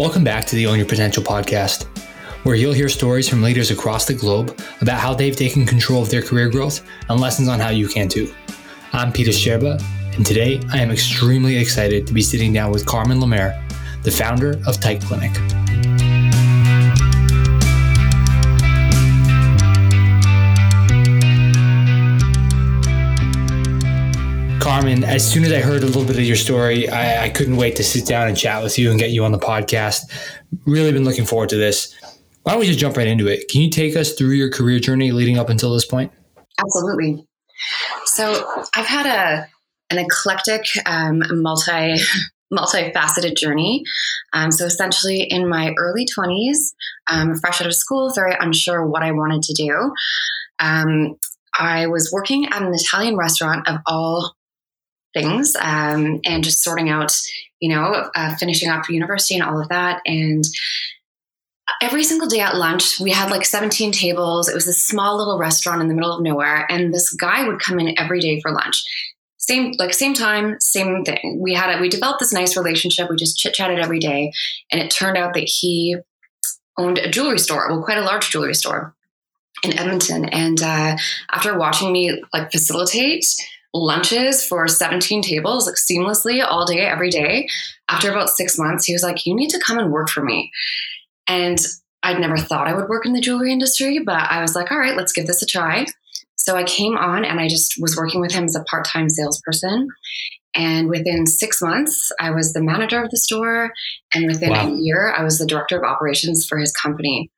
Welcome back to the Own Your Potential podcast, where you'll hear stories from leaders across the globe about how they've taken control of their career growth and lessons on how you can too. I'm Peter Sherba, and today I am extremely excited to be sitting down with Carmen Lemaire, the founder of Type Clinic. Carmen, as soon as I heard a little bit of your story, I, I, couldn't wait to sit down and chat with you and get you on the podcast. Really been looking forward to this. Why don't we just jump right into it? Can you take us through your career journey leading up until this point? Absolutely. So I've had a an eclectic, um, multi multifaceted journey. Um, so essentially, in my early twenties, um, fresh out of school, very unsure what I wanted to do. Um, I was working at an Italian restaurant of all things um, and just sorting out, you know, uh, finishing up university and all of that. And every single day at lunch, we had like 17 tables. It was a small little restaurant in the middle of nowhere. And this guy would come in every day for lunch. Same, like same time, same thing. We had a, we developed this nice relationship. We just chit chatted every day. And it turned out that he owned a jewelry store, well, quite a large jewelry store in Edmonton. And uh, after watching me like facilitate lunches for 17 tables like seamlessly all day every day. After about six months he was like you need to come and work for me. And i'd never thought i would work in the jewelry industry but i was like all right let's give this a try. So i came on and i just was working with him as a part-time salesperson. And within six months i was the manager of the store. And within wow. a year i was the director of operations for his company.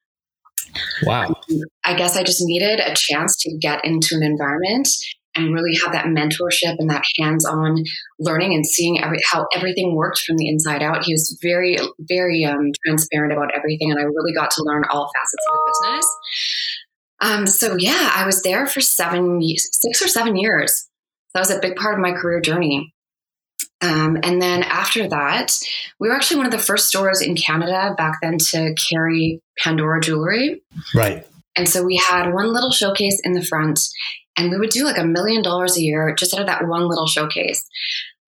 Wow. I guess I just needed a chance to get into an environment and really have that mentorship and that hands-on learning and seeing every, how everything worked from the inside out. He was very, very um, transparent about everything, and I really got to learn all facets of the business. Um, so yeah, I was there for seven, six or seven years. That was a big part of my career journey. Um, and then after that, we were actually one of the first stores in Canada back then to carry Pandora jewelry. Right. And so we had one little showcase in the front, and we would do like a million dollars a year just out of that one little showcase.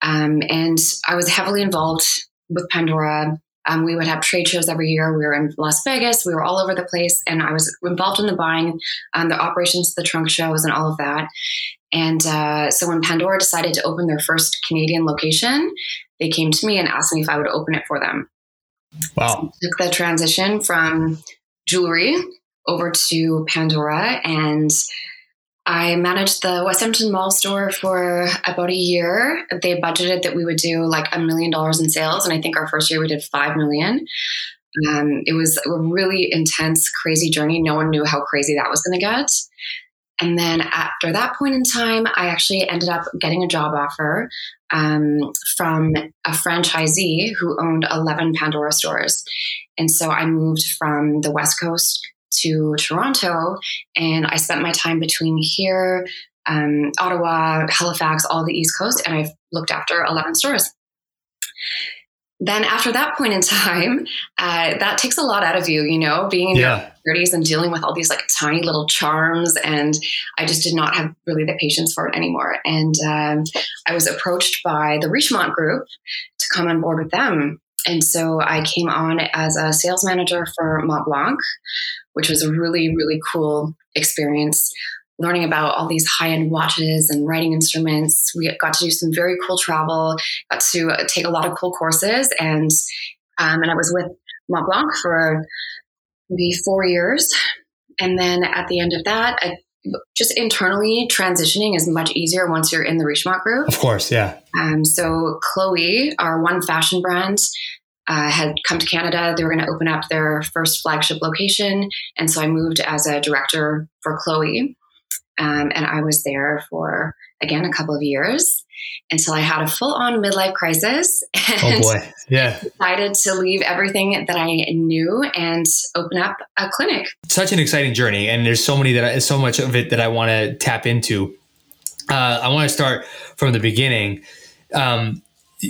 Um, and I was heavily involved with Pandora. Um, we would have trade shows every year. We were in Las Vegas. We were all over the place, and I was involved in the buying, um, the operations, the trunk shows, and all of that. And uh, so when Pandora decided to open their first Canadian location, they came to me and asked me if I would open it for them. Wow! So took the transition from jewelry over to Pandora, and I managed the West Edmonton Mall store for about a year. They budgeted that we would do like a million dollars in sales, and I think our first year we did five million. Um, it was a really intense, crazy journey. No one knew how crazy that was going to get. And then after that point in time, I actually ended up getting a job offer um, from a franchisee who owned 11 Pandora stores. And so I moved from the West Coast to Toronto, and I spent my time between here, um, Ottawa, Halifax, all the East Coast, and I've looked after 11 stores. Then, after that point in time, uh, that takes a lot out of you, you know, being in yeah. your 30s and dealing with all these like tiny little charms. And I just did not have really the patience for it anymore. And um, I was approached by the Richemont Group to come on board with them. And so I came on as a sales manager for Montblanc, which was a really, really cool experience. Learning about all these high end watches and writing instruments. We got to do some very cool travel, got to take a lot of cool courses. And, um, and I was with Montblanc for maybe four years. And then at the end of that, I, just internally transitioning is much easier once you're in the Richemont group. Of course, yeah. Um, so Chloe, our one fashion brand, uh, had come to Canada. They were going to open up their first flagship location. And so I moved as a director for Chloe. Um, and I was there for, again, a couple of years until I had a full on midlife crisis. And oh boy. Yeah. Decided to leave everything that I knew and open up a clinic. Such an exciting journey. And there's so many that I, so much of it that I want to tap into. Uh, I want to start from the beginning. Um,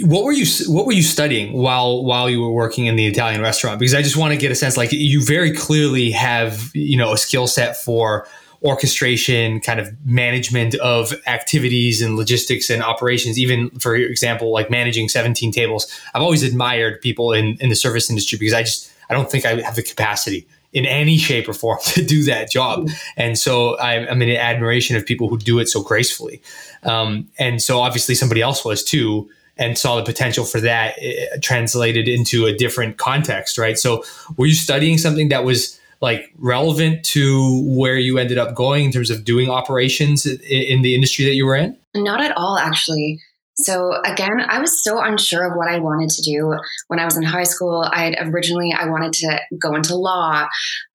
what were you what were you studying while while you were working in the Italian restaurant? Because I just want to get a sense like you very clearly have you know a skill set for orchestration, kind of management of activities and logistics and operations, even for example, like managing 17 tables. I've always admired people in, in the service industry because I just, I don't think I have the capacity in any shape or form to do that job. And so I, I'm in admiration of people who do it so gracefully. Um, and so obviously somebody else was too and saw the potential for that uh, translated into a different context, right? So, were you studying something that was like relevant to where you ended up going in terms of doing operations in the industry that you were in? Not at all, actually. So again, I was so unsure of what I wanted to do when I was in high school. I had originally I wanted to go into law.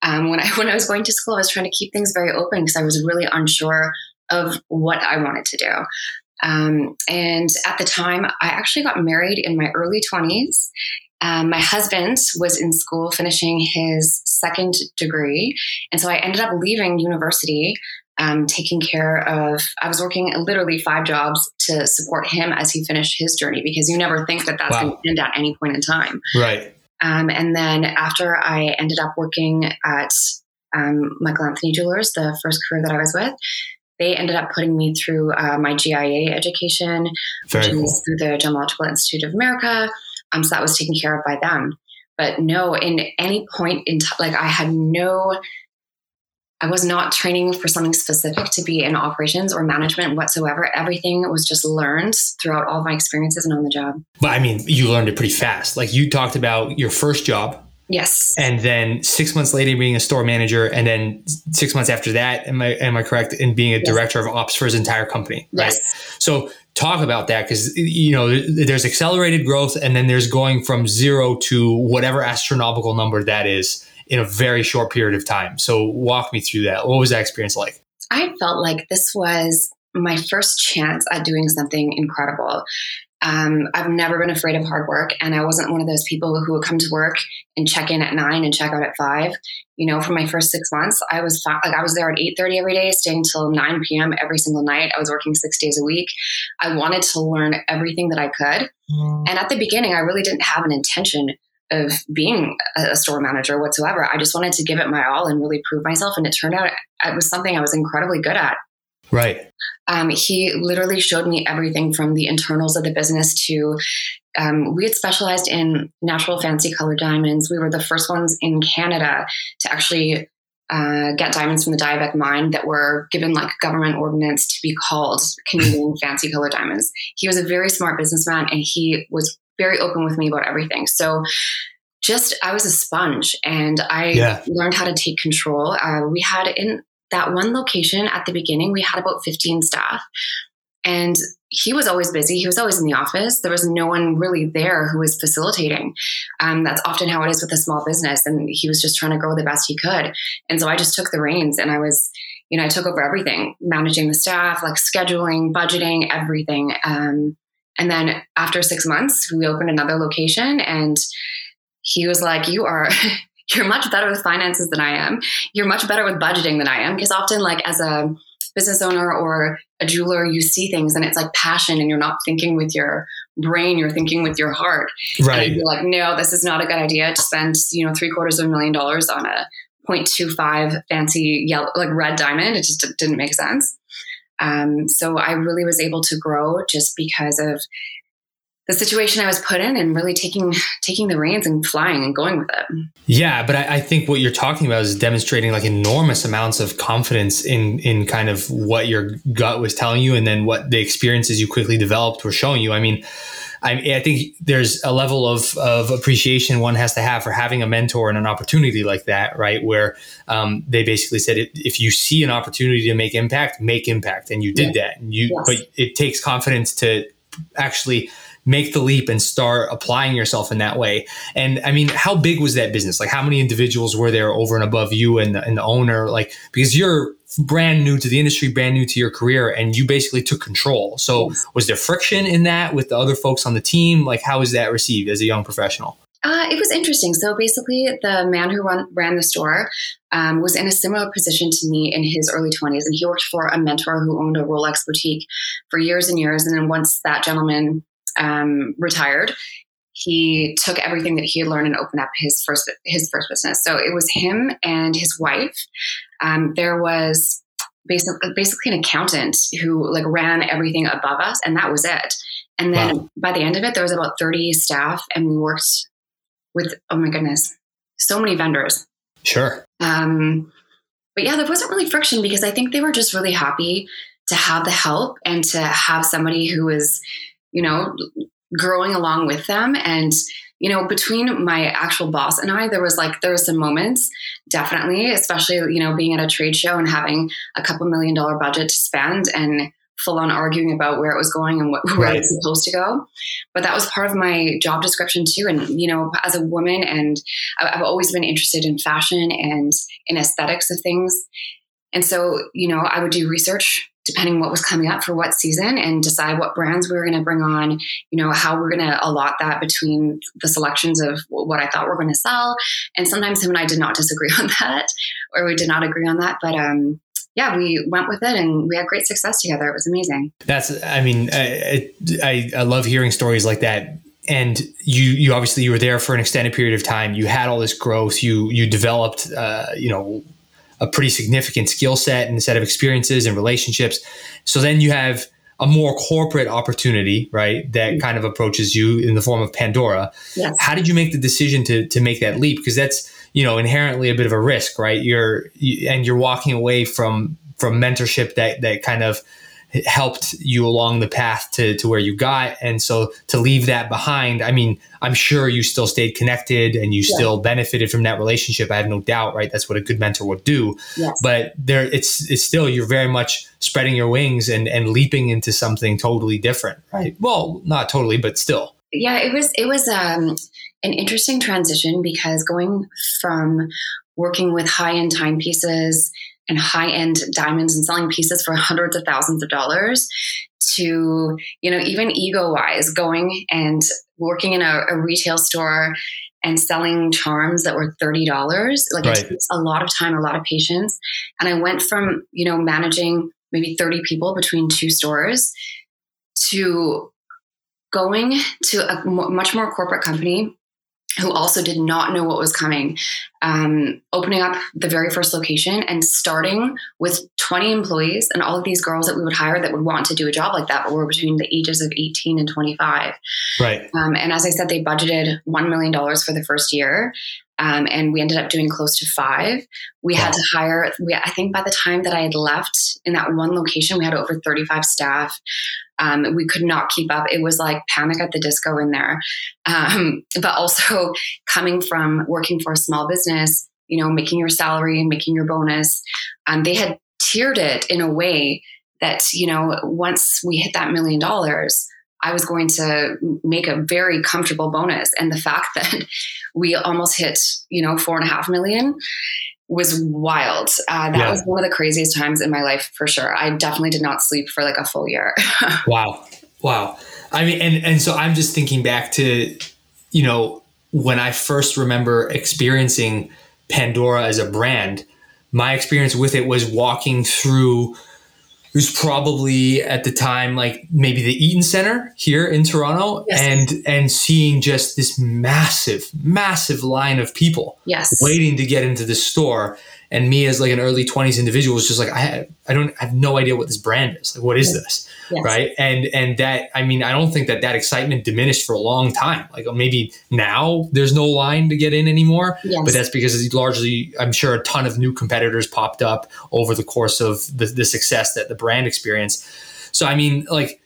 Um, when I when I was going to school, I was trying to keep things very open because I was really unsure of what I wanted to do. Um, and at the time, I actually got married in my early 20s. Um, my husband was in school finishing his second degree. And so I ended up leaving university, um, taking care of, I was working literally five jobs to support him as he finished his journey because you never think that that's wow. going to end at any point in time. Right. Um, and then after I ended up working at um, Michael Anthony Jewelers, the first career that I was with, they ended up putting me through uh, my GIA education, Very which cool. is through the Gemological Institute of America. Um, so that was taken care of by them. But no, in any point in time, like I had no, I was not training for something specific to be in operations or management whatsoever. Everything was just learned throughout all my experiences and on the job. But I mean, you learned it pretty fast. Like you talked about your first job Yes. And then six months later, being a store manager, and then six months after that, am I am I correct in being a yes. director of ops for his entire company? Right. Yes. So talk about that because you know there's accelerated growth, and then there's going from zero to whatever astronomical number that is in a very short period of time. So walk me through that. What was that experience like? I felt like this was my first chance at doing something incredible. Um, I've never been afraid of hard work, and I wasn't one of those people who would come to work and check in at nine and check out at five. You know, for my first six months, I was like I was there at eight thirty every day, staying till nine p.m. every single night. I was working six days a week. I wanted to learn everything that I could, mm. and at the beginning, I really didn't have an intention of being a store manager whatsoever. I just wanted to give it my all and really prove myself, and it turned out it was something I was incredibly good at. Right. Um, he literally showed me everything from the internals of the business to um, we had specialized in natural fancy color diamonds. We were the first ones in Canada to actually uh, get diamonds from the Diavik mine that were given like government ordinance to be called Canadian fancy color diamonds. He was a very smart businessman and he was very open with me about everything. So just I was a sponge and I yeah. learned how to take control. Uh, we had in that one location at the beginning, we had about 15 staff. And he was always busy. He was always in the office. There was no one really there who was facilitating. Um, that's often how it is with a small business. And he was just trying to grow the best he could. And so I just took the reins and I was, you know, I took over everything, managing the staff, like scheduling, budgeting, everything. Um, and then after six months, we opened another location and he was like, You are you're much better with finances than I am. You're much better with budgeting than I am. Because often, like as a business owner or a jeweler, you see things and it's like passion, and you're not thinking with your brain, you're thinking with your heart. Right. And you're like, no, this is not a good idea to spend, you know, three quarters of a million dollars on a 0.25 fancy yellow, like red diamond. It just didn't make sense. Um, so I really was able to grow just because of the situation I was put in and really taking taking the reins and flying and going with it. Yeah, but I, I, think what you're talking about is demonstrating like enormous amounts of confidence in in kind of what your gut was telling you, and then what the experiences you quickly developed were showing you. I mean. I, I think there's a level of, of appreciation one has to have for having a mentor and an opportunity like that, right? Where um, they basically said, if you see an opportunity to make impact, make impact, and you did yeah. that. And you, yes. but it takes confidence to actually make the leap and start applying yourself in that way. And I mean, how big was that business? Like, how many individuals were there over and above you and the, and the owner? Like, because you're brand new to the industry, brand new to your career, and you basically took control. So, was there friction in that with the other folks on the team? Like, how was that received as a young professional? Uh, it was interesting. So basically, the man who run, ran the store um, was in a similar position to me in his early 20s, and he worked for a mentor who owned a Rolex boutique for years and years. And then once that gentleman um, retired, he took everything that he had learned and opened up his first his first business. So it was him and his wife. Um, there was basically basically an accountant who like ran everything above us, and that was it. And then wow. by the end of it, there was about 30 staff, and we worked with oh my goodness, so many vendors. Sure. Um, but yeah, there wasn't really friction because I think they were just really happy to have the help and to have somebody who was, you know, growing along with them and you know between my actual boss and i there was like there were some moments definitely especially you know being at a trade show and having a couple million dollar budget to spend and full on arguing about where it was going and what, where right. it was supposed to go. But that was part of my job description too. And, you know, as a woman, and I've always been interested in fashion and in aesthetics of things. And so, you know, I would do research depending what was coming up for what season and decide what brands we were going to bring on, you know, how we're going to allot that between the selections of what I thought we're going to sell. And sometimes him and I did not disagree on that or we did not agree on that. But, um, yeah, we went with it and we had great success together. It was amazing. That's, I mean, I, I, I love hearing stories like that and you you obviously you were there for an extended period of time you had all this growth you you developed uh, you know a pretty significant skill set and a set of experiences and relationships so then you have a more corporate opportunity right that mm-hmm. kind of approaches you in the form of pandora yes. how did you make the decision to to make that leap because that's you know inherently a bit of a risk right you're you, and you're walking away from from mentorship that that kind of helped you along the path to, to where you got. And so to leave that behind i mean i'm sure you still stayed connected and you yeah. still benefited from that relationship. I have no doubt right? That's what a good mentor would do. Yes. but there it's it's still you're very much spreading your wings and and leaping into something totally different. Right. Well not totally but still. Yeah it was it was um an interesting transition because going from working with high end timepieces and high end diamonds and selling pieces for hundreds of thousands of dollars to, you know, even ego wise, going and working in a, a, retail store and selling charms that were $30. Like right. it takes a lot of time, a lot of patience. And I went from, you know, managing maybe 30 people between two stores to going to a much more corporate company who also did not know what was coming, um, opening up the very first location and starting with 20 employees and all of these girls that we would hire that would want to do a job like that, but were between the ages of 18 and 25. Right. Um, and as I said, they budgeted $1 million for the first year. Um, and we ended up doing close to five. We wow. had to hire, we, I think by the time that I had left in that one location, we had over 35 staff. Um, we could not keep up. It was like panic at the disco in there. Um, but also coming from working for a small business, you know, making your salary, and making your bonus, um, they had tiered it in a way that, you know, once we hit that million dollars, I was going to make a very comfortable bonus. And the fact that we almost hit, you know, four and a half million was wild. Uh, that yeah. was one of the craziest times in my life for sure. I definitely did not sleep for like a full year. wow. Wow. I mean, and, and so I'm just thinking back to, you know, when I first remember experiencing Pandora as a brand, my experience with it was walking through who's probably at the time like maybe the Eaton Center here in Toronto yes. and and seeing just this massive massive line of people yes. waiting to get into the store and me as like an early 20s individual was just like I I don't I have no idea what this brand is. Like what is this? Yes. right? And and that I mean I don't think that that excitement diminished for a long time. Like maybe now there's no line to get in anymore yes. but that's because it's largely I'm sure a ton of new competitors popped up over the course of the, the success that the brand experienced. So I mean like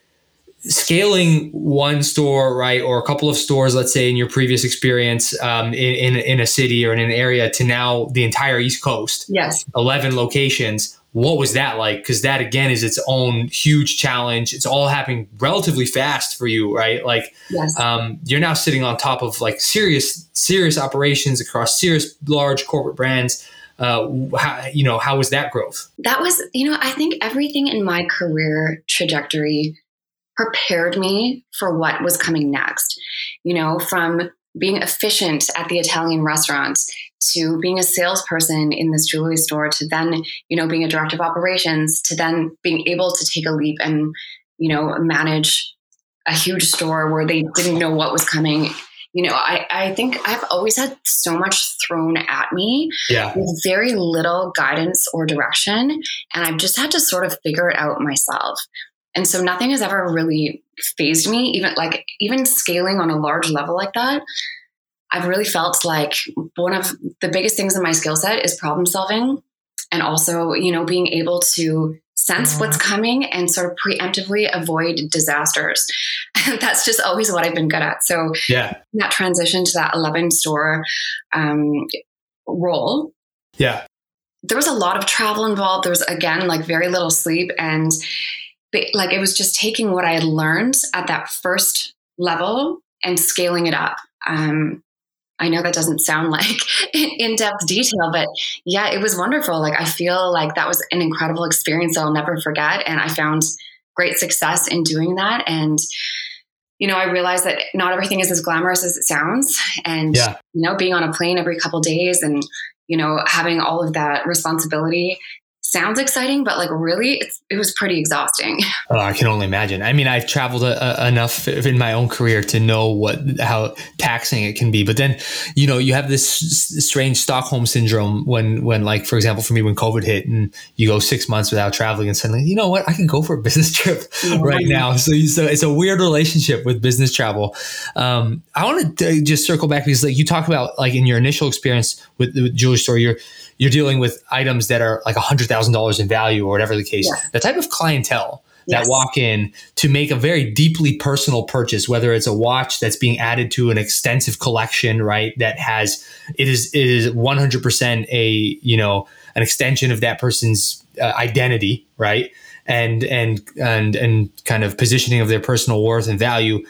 scaling one store, right, or a couple of stores, let's say in your previous experience um, in, in, in a city or in an area to now the entire East Coast. Yes. 11 locations. What was that like? Because that again is its own huge challenge. It's all happening relatively fast for you, right? Like, yes. um, you're now sitting on top of like serious, serious operations across serious, large corporate brands. Uh, how, you know, how was that growth? That was, you know, I think everything in my career trajectory prepared me for what was coming next. You know, from being efficient at the Italian restaurants to being a salesperson in this jewelry store to then, you know, being a director of operations to then being able to take a leap and, you know, manage a huge store where they didn't know what was coming. you know, I, I think I've always had so much thrown at me yeah. with very little guidance or direction. And I've just had to sort of figure it out myself. And so nothing has ever really phased me, even like even scaling on a large level like that. I've really felt like one of the biggest things in my skill set is problem solving and also, you know, being able to sense what's coming and sort of preemptively avoid disasters. that's just always what I've been good at. So yeah, that transition to that 11 store um, role. Yeah. There was a lot of travel involved. There was again like very little sleep and like it was just taking what I had learned at that first level and scaling it up. Um, I know that doesn't sound like in depth detail, but yeah, it was wonderful. Like, I feel like that was an incredible experience that I'll never forget. And I found great success in doing that. And, you know, I realized that not everything is as glamorous as it sounds. And, yeah. you know, being on a plane every couple days and, you know, having all of that responsibility sounds exciting, but like really, it was pretty exhausting. Oh, I can only imagine. I mean, I've traveled a, a, enough in my own career to know what how taxing it can be. But then, you know, you have this strange Stockholm syndrome when when like for example, for me, when COVID hit and you go six months without traveling, and suddenly, you know what, I can go for a business trip yeah. right now. So, you, so it's a weird relationship with business travel. Um, I want to uh, just circle back because like you talk about like in your initial experience with the jewelry store, you're you're dealing with items that are like a hundred thousand dollars in value or whatever the case. The type of clientele that yes. walk in to make a very deeply personal purchase, whether it's a watch that's being added to an extensive collection, right? That has it is it is one hundred percent a you know an extension of that person's uh, identity, right? And and and and kind of positioning of their personal worth and value,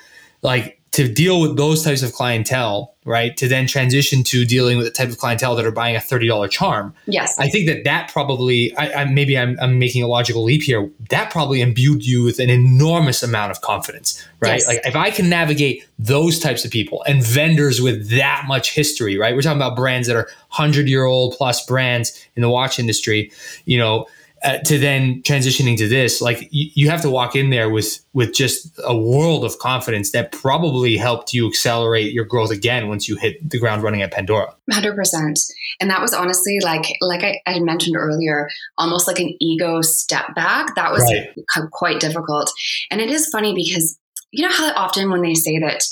like to deal with those types of clientele, right? To then transition to dealing with the type of clientele that are buying a thirty dollar charm. Yes, I think that that probably, I, I maybe I'm, I'm, making a logical leap here. That probably imbued you with an enormous amount of confidence, right? Yes. Like if I can navigate those types of people and vendors with that much history, right? We're talking about brands that are hundred year old plus brands in the watch industry, you know uh, to then transitioning to this, like you, you have to walk in there with with just a world of confidence that probably helped you accelerate your growth again once you hit the ground running at Pandora. Hundred percent, and that was honestly like like I, I, mentioned earlier, almost like an ego step back. That was right. quite difficult, and it is funny because you know how often when they say that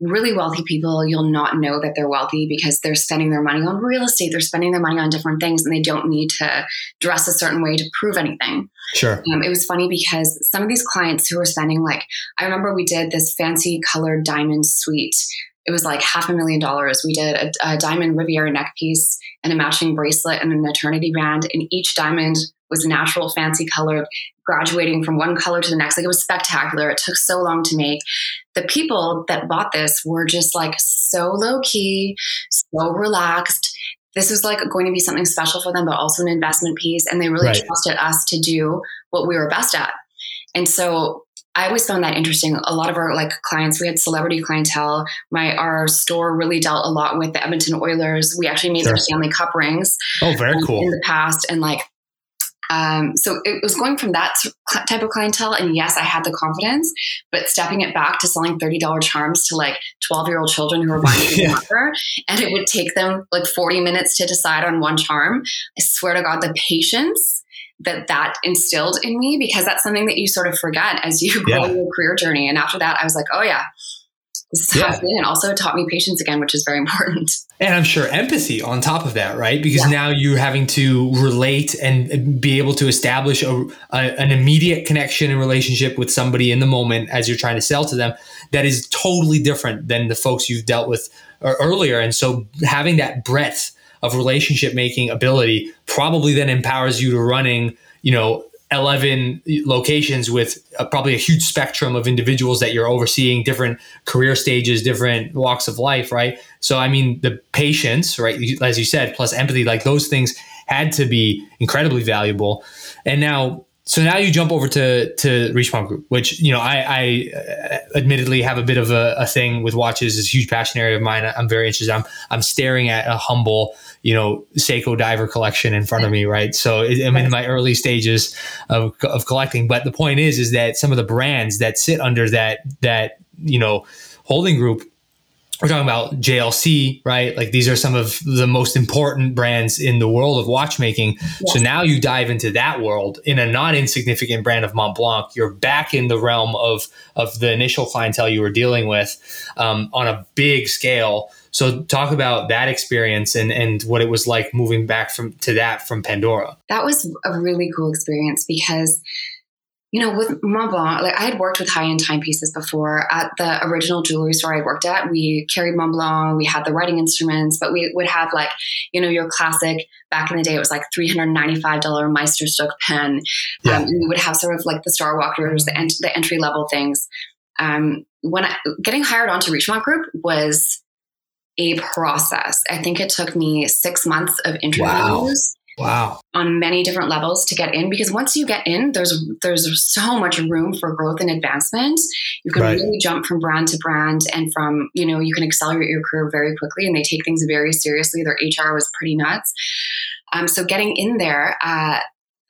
really wealthy people, you'll not know that they're wealthy because they're spending their money on real estate, they're spending their money on different things, and they don't need to dress a certain way to prove anything. Sure. Um, it was funny because some of these clients who were spending, like, I remember we did this fancy colored diamond suite. It was like half a million dollars. We did a, a diamond Riviera neck piece and a matching bracelet and an eternity band, and each diamond was natural, fancy colored, graduating from one color to the next. Like it was spectacular. It took so long to make. The people that bought this were just like so low key, so relaxed. This was like going to be something special for them, but also an investment piece. And they really right. trusted us to do what we were best at. And so I always found that interesting. A lot of our like clients, we had celebrity clientele. My our store really dealt a lot with the Edmonton Oilers. We actually made sure. their Stanley Cup rings. Oh, very um, cool. In the past, and like um, so it was going from that type of clientele. And yes, I had the confidence, but stepping it back to selling $30 charms to like 12 year old children who were buying yeah. and it would take them like 40 minutes to decide on one charm. I swear to God, the patience that that instilled in me, because that's something that you sort of forget as you grow yeah. your career journey. And after that, I was like, oh yeah, this is yeah. And also taught me patience again, which is very important. And I'm sure empathy on top of that, right? Because yeah. now you're having to relate and be able to establish a, a, an immediate connection and relationship with somebody in the moment as you're trying to sell to them that is totally different than the folks you've dealt with earlier. And so having that breadth of relationship making ability probably then empowers you to running, you know, 11 locations with a, probably a huge spectrum of individuals that you're overseeing, different career stages, different walks of life, right? So, I mean, the patience, right, as you said, plus empathy, like those things had to be incredibly valuable. And now, so now you jump over to to Richemont Group, which you know I, I uh, admittedly have a bit of a, a, thing with watches. It's a huge passion area of mine. I'm very interested. I'm I'm staring at a humble you know Seiko diver collection in front of me, right? So I'm in my early stages of, of collecting. But the point is, is that some of the brands that sit under that that you know holding group we're talking about JLC, right? Like these are some of the most important brands in the world of watchmaking. Yes. So now you dive into that world in a not insignificant brand of Montblanc. You're back in the realm of of the initial clientele you were dealing with um, on a big scale. So talk about that experience and and what it was like moving back from to that from Pandora. That was a really cool experience because you know, with Montblanc, like I had worked with high end timepieces before at the original jewelry store I worked at. We carried Montblanc, we had the writing instruments, but we would have like, you know, your classic back in the day, it was like $395 Meisterstück pen. Yeah. Um, we would have sort of like the Star Walkers, the, ent- the entry level things. Um, when I, getting hired onto Richemont Group was a process. I think it took me six months of interviews. Wow Wow. On many different levels to get in because once you get in, there's there's so much room for growth and advancement. You can right. really jump from brand to brand and from, you know, you can accelerate your career very quickly and they take things very seriously. Their HR was pretty nuts. Um, so getting in there, uh,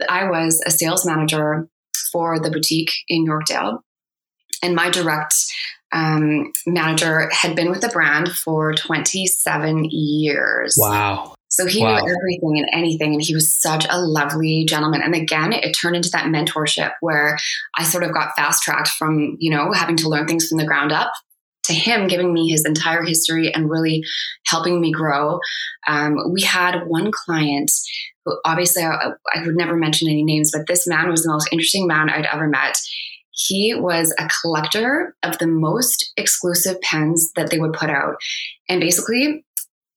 I was a sales manager for the boutique in Yorkdale. And my direct um, manager had been with the brand for 27 years. Wow. So he wow. knew everything and anything, and he was such a lovely gentleman. And again, it turned into that mentorship where I sort of got fast tracked from, you know, having to learn things from the ground up to him giving me his entire history and really helping me grow. Um, we had one client who obviously I, I would never mention any names, but this man was the most interesting man I'd ever met. He was a collector of the most exclusive pens that they would put out. And basically,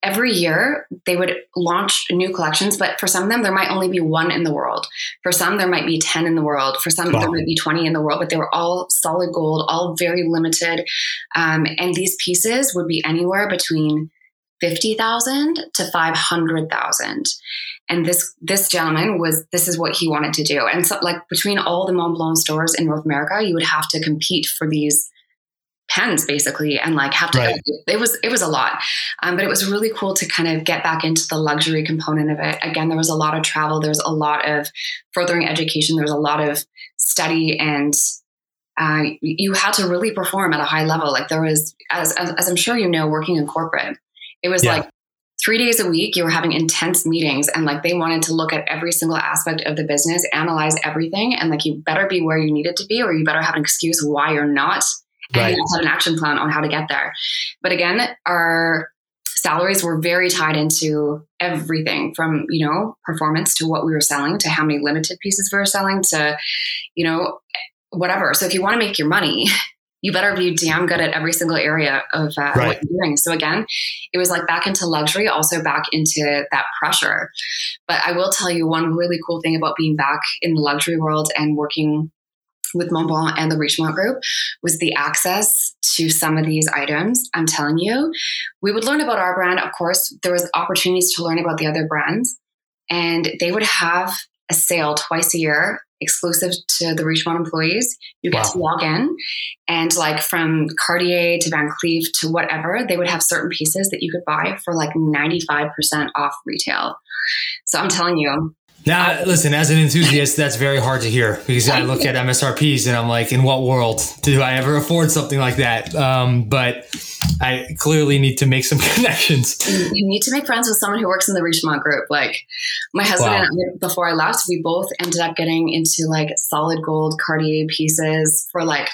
every year they would launch new collections, but for some of them, there might only be one in the world. For some, there might be 10 in the world. For some, wow. there might be 20 in the world, but they were all solid gold, all very limited. Um, and these pieces would be anywhere between 50,000 to 500,000. And this, this gentleman was, this is what he wanted to do. And so like between all the Montblanc stores in North America, you would have to compete for these pens basically and like have to right. it was it was a lot. Um, but it was really cool to kind of get back into the luxury component of it. Again there was a lot of travel. There's a lot of furthering education. There's a lot of study and uh, you had to really perform at a high level. Like there was as, as, as i'm sure you know working in corporate it was yeah. like three days a week you were having intense meetings and like they wanted to look at every single aspect of the business analyze everything and like you better be where you needed to be or you better have an excuse why you're not and right. have an action plan on how to get there. But again, our salaries were very tied into everything from you know performance to what we were selling to how many limited pieces we were selling to you know whatever. So if you want to make your money. You better be damn good at every single area of uh, right. what you're doing. So again, it was like back into luxury, also back into that pressure. But I will tell you one really cool thing about being back in the luxury world and working with Montblanc and the Richemont Group was the access to some of these items. I'm telling you, we would learn about our brand. Of course, there was opportunities to learn about the other brands, and they would have a sale twice a year exclusive to the Richemont employees. You get wow. to log in, and like from Cartier to Van Cleef to whatever, they would have certain pieces that you could buy for like 95% off retail. So I'm telling you, now, listen, as an enthusiast, that's very hard to hear because I look at MSRPs and I'm like, in what world do I ever afford something like that? Um, but I clearly need to make some connections. You need to make friends with someone who works in the Richemont group. Like my husband wow. and I, before I left, we both ended up getting into like solid gold Cartier pieces for like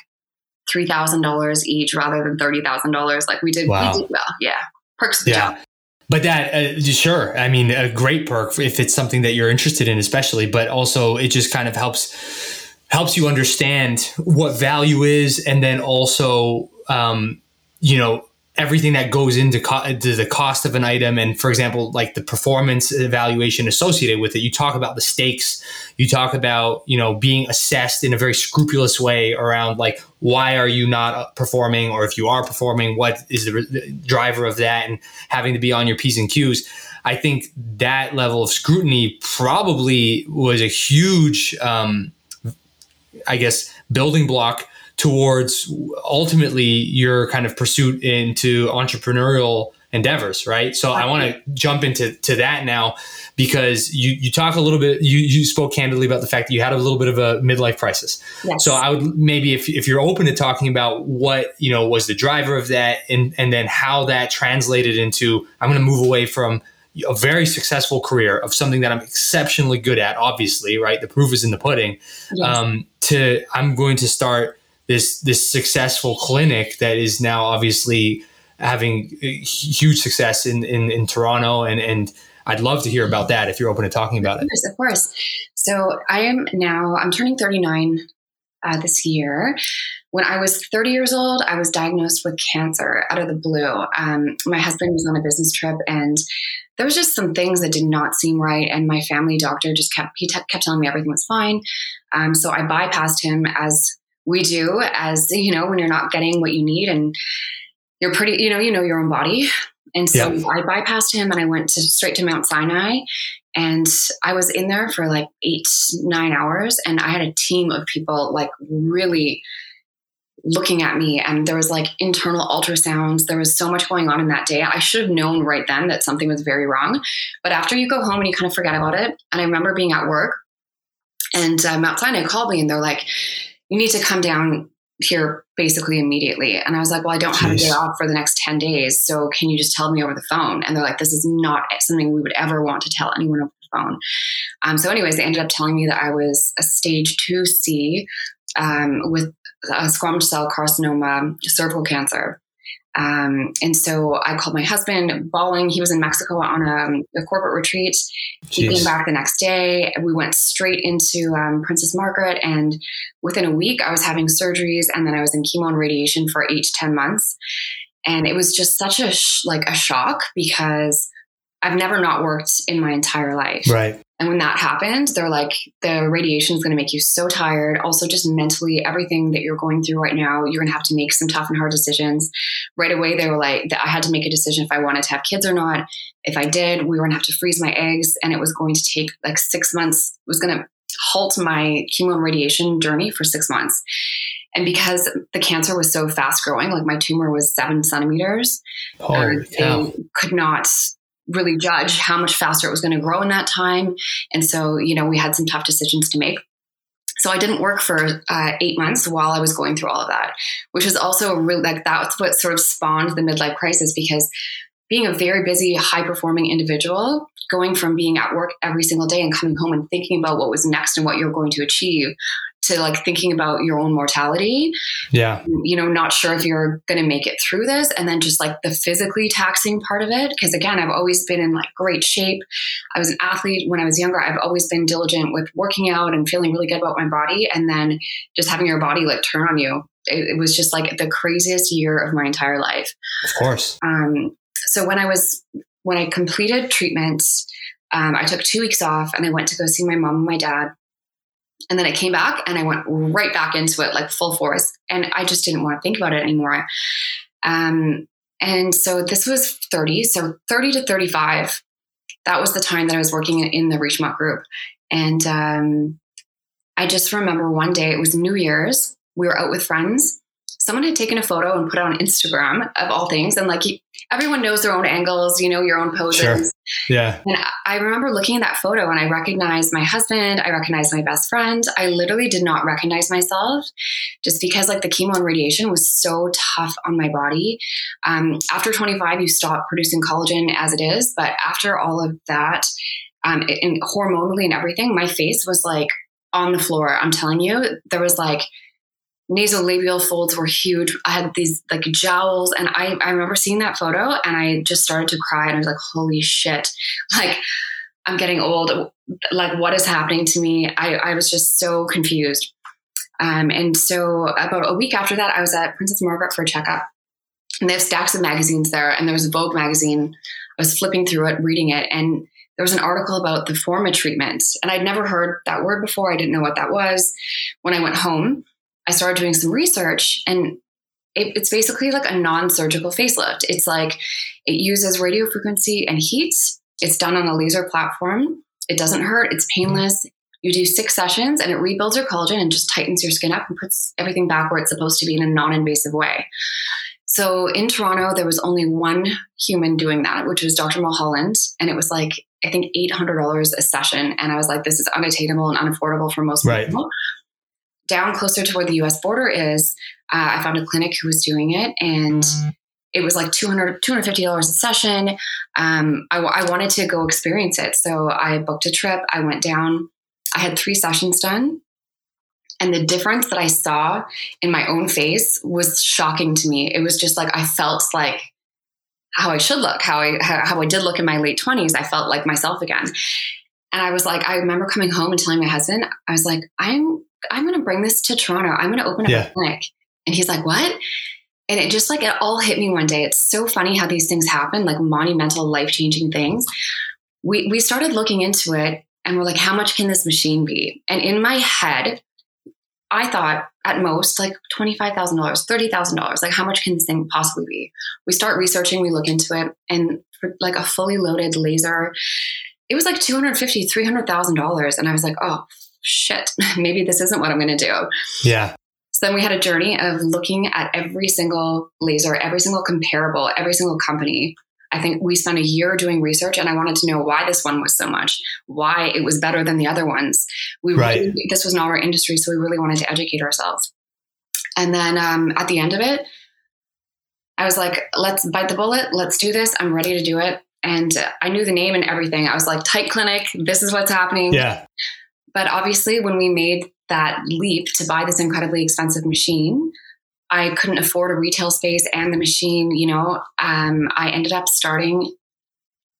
$3,000 each rather than $30,000. Like we did, wow. we did well. Yeah. Perks of the yeah. job. But that, uh, sure. I mean, a great perk if it's something that you're interested in, especially. But also, it just kind of helps helps you understand what value is, and then also, um, you know, everything that goes into, co- into the cost of an item. And for example like the performance evaluation associated with it. You talk about the stakes. You talk about you know being assessed in a very scrupulous way around like why are you not performing? Or if you are performing what is the driver of that? And having to be on your p's and q's. I think that level of scrutiny probably was a huge um, i guess building block towards ultimately your kind of pursuit into entrepreneurial endeavors, right? So I want to jump into to that now because you you talk a little bit you you spoke candidly about the fact that you had a little bit of a midlife crisis. Yes. So I would maybe if if you're open to talking about what you know was the driver of that and and then how that translated into I'm going to move away from a very successful career of something that I'm exceptionally good at, obviously, right? The proof is in the pudding. Yes. Um, to I'm going to start this this successful clinic that is now obviously having huge success in, in, in Toronto and, and I'd love to hear about that if you're open to talking about it. Course, of course. So I am now, I'm turning 39 uh, this year. When I was 30 years old, I was diagnosed with cancer out of the blue. Um, my husband was on a business trip and there was just some things that did not seem right. And my family doctor just kept, he kept telling me everything was fine. Um, so I bypassed him as we do, as you know, when you're not getting what you need and you're pretty, you know, you know your own body. And so yeah. I bypassed him and I went to straight to Mount Sinai. And I was in there for like eight, nine hours. And I had a team of people like really looking at me. And there was like internal ultrasounds. There was so much going on in that day. I should have known right then that something was very wrong. But after you go home and you kind of forget about it. And I remember being at work and uh, Mount Sinai called me and they're like, you need to come down here basically immediately. And I was like, well, I don't Jeez. have a day off for the next 10 days. So can you just tell me over the phone? And they're like, this is not something we would ever want to tell anyone over the phone. Um, so, anyways, they ended up telling me that I was a stage 2C um, with a squamous cell carcinoma, cervical cancer. Um, and so I called my husband, bawling. He was in Mexico on a, a corporate retreat. He Jeez. came back the next day. We went straight into um, Princess Margaret, and within a week, I was having surgeries, and then I was in chemo and radiation for eight to ten months. And it was just such a sh- like a shock because I've never not worked in my entire life. Right. And when that happened, they're like, the radiation is going to make you so tired. Also, just mentally, everything that you're going through right now, you're going to have to make some tough and hard decisions. Right away, they were like, I had to make a decision if I wanted to have kids or not. If I did, we were going to have to freeze my eggs, and it was going to take like six months. It was going to halt my chemo and radiation journey for six months. And because the cancer was so fast growing, like my tumor was seven centimeters, uh, they could not really judge how much faster it was going to grow in that time. And so, you know, we had some tough decisions to make. So I didn't work for uh, eight months while I was going through all of that, which was also a really like that's what sort of spawned the midlife crisis because being a very busy, high performing individual, going from being at work every single day and coming home and thinking about what was next and what you're going to achieve to like thinking about your own mortality. Yeah. You know, not sure if you're going to make it through this. And then just like the physically taxing part of it. Cause again, I've always been in like great shape. I was an athlete when I was younger. I've always been diligent with working out and feeling really good about my body. And then just having your body like turn on you. It, it was just like the craziest year of my entire life. Of course. Um, so when I was, when I completed treatment, um, I took two weeks off and I went to go see my mom and my dad and then I came back and I went right back into it like full force. And I just didn't want to think about it anymore. Um, and so this was 30. So 30 to 35, that was the time that I was working in the Richemont group. And um, I just remember one day, it was New Year's. We were out with friends someone had taken a photo and put it on Instagram of all things. And like everyone knows their own angles, you know, your own poses. Sure. Yeah. And I remember looking at that photo and I recognized my husband. I recognized my best friend. I literally did not recognize myself just because like the chemo and radiation was so tough on my body. Um, after 25, you stop producing collagen as it is. But after all of that, um, and hormonally and everything, my face was like on the floor. I'm telling you, there was like, nasolabial folds were huge. I had these like jowls, and I, I remember seeing that photo and I just started to cry. And I was like, holy shit. Like, I'm getting old. Like, what is happening to me? I, I was just so confused. Um, and so, about a week after that, I was at Princess Margaret for a checkup. And they have stacks of magazines there. And there was a Vogue magazine. I was flipping through it, reading it. And there was an article about the Forma treatment. And I'd never heard that word before. I didn't know what that was. When I went home, I started doing some research and it, it's basically like a non-surgical facelift. It's like it uses radio frequency and heat. It's done on a laser platform. It doesn't hurt. It's mm-hmm. painless. You do six sessions and it rebuilds your collagen and just tightens your skin up and puts everything back where it's supposed to be in a non-invasive way. So in Toronto, there was only one human doing that, which was Dr. Mulholland. And it was like, I think $800 a session. And I was like, this is unattainable and unaffordable for most Right. people. Down closer to where the US border is, uh, I found a clinic who was doing it. And it was like 200 $250 a session. Um, I, w- I wanted to go experience it. So I booked a trip. I went down. I had three sessions done. And the difference that I saw in my own face was shocking to me. It was just like I felt like how I should look, how I how, how I did look in my late 20s. I felt like myself again. And I was like, I remember coming home and telling my husband, I was like, I'm I'm gonna bring this to Toronto. I'm gonna open up Yeah. a clinic. And he's like, What? And it just like it all hit me one day. It's so funny how these things happen, like monumental, life changing things. We we started looking into it and we're like, how much can this machine be? And in my head, I thought at most like $25,000, $30,000. Like, how much can this thing possibly be? We start researching, we look into it, and for like a fully loaded laser, it was like $250,000, $300,000. And I was like, oh, shit, maybe this isn't what I'm going to do. Yeah. So then we had a journey of looking at every single laser, every single comparable, every single company. I think we spent a year doing research and I wanted to know why this one was so much, why it was better than the other ones. We Right. really, this was not our industry, so we really wanted to educate ourselves. And then um, at the end of it, I was like, let's bite the bullet, let's do this. I'm ready to do it. And I knew the name and everything. I was like, tight clinic, this is what's happening. Yeah. But obviously, when we made that leap to buy this incredibly expensive machine, I couldn't afford a retail space and the machine. You know, um, I ended up starting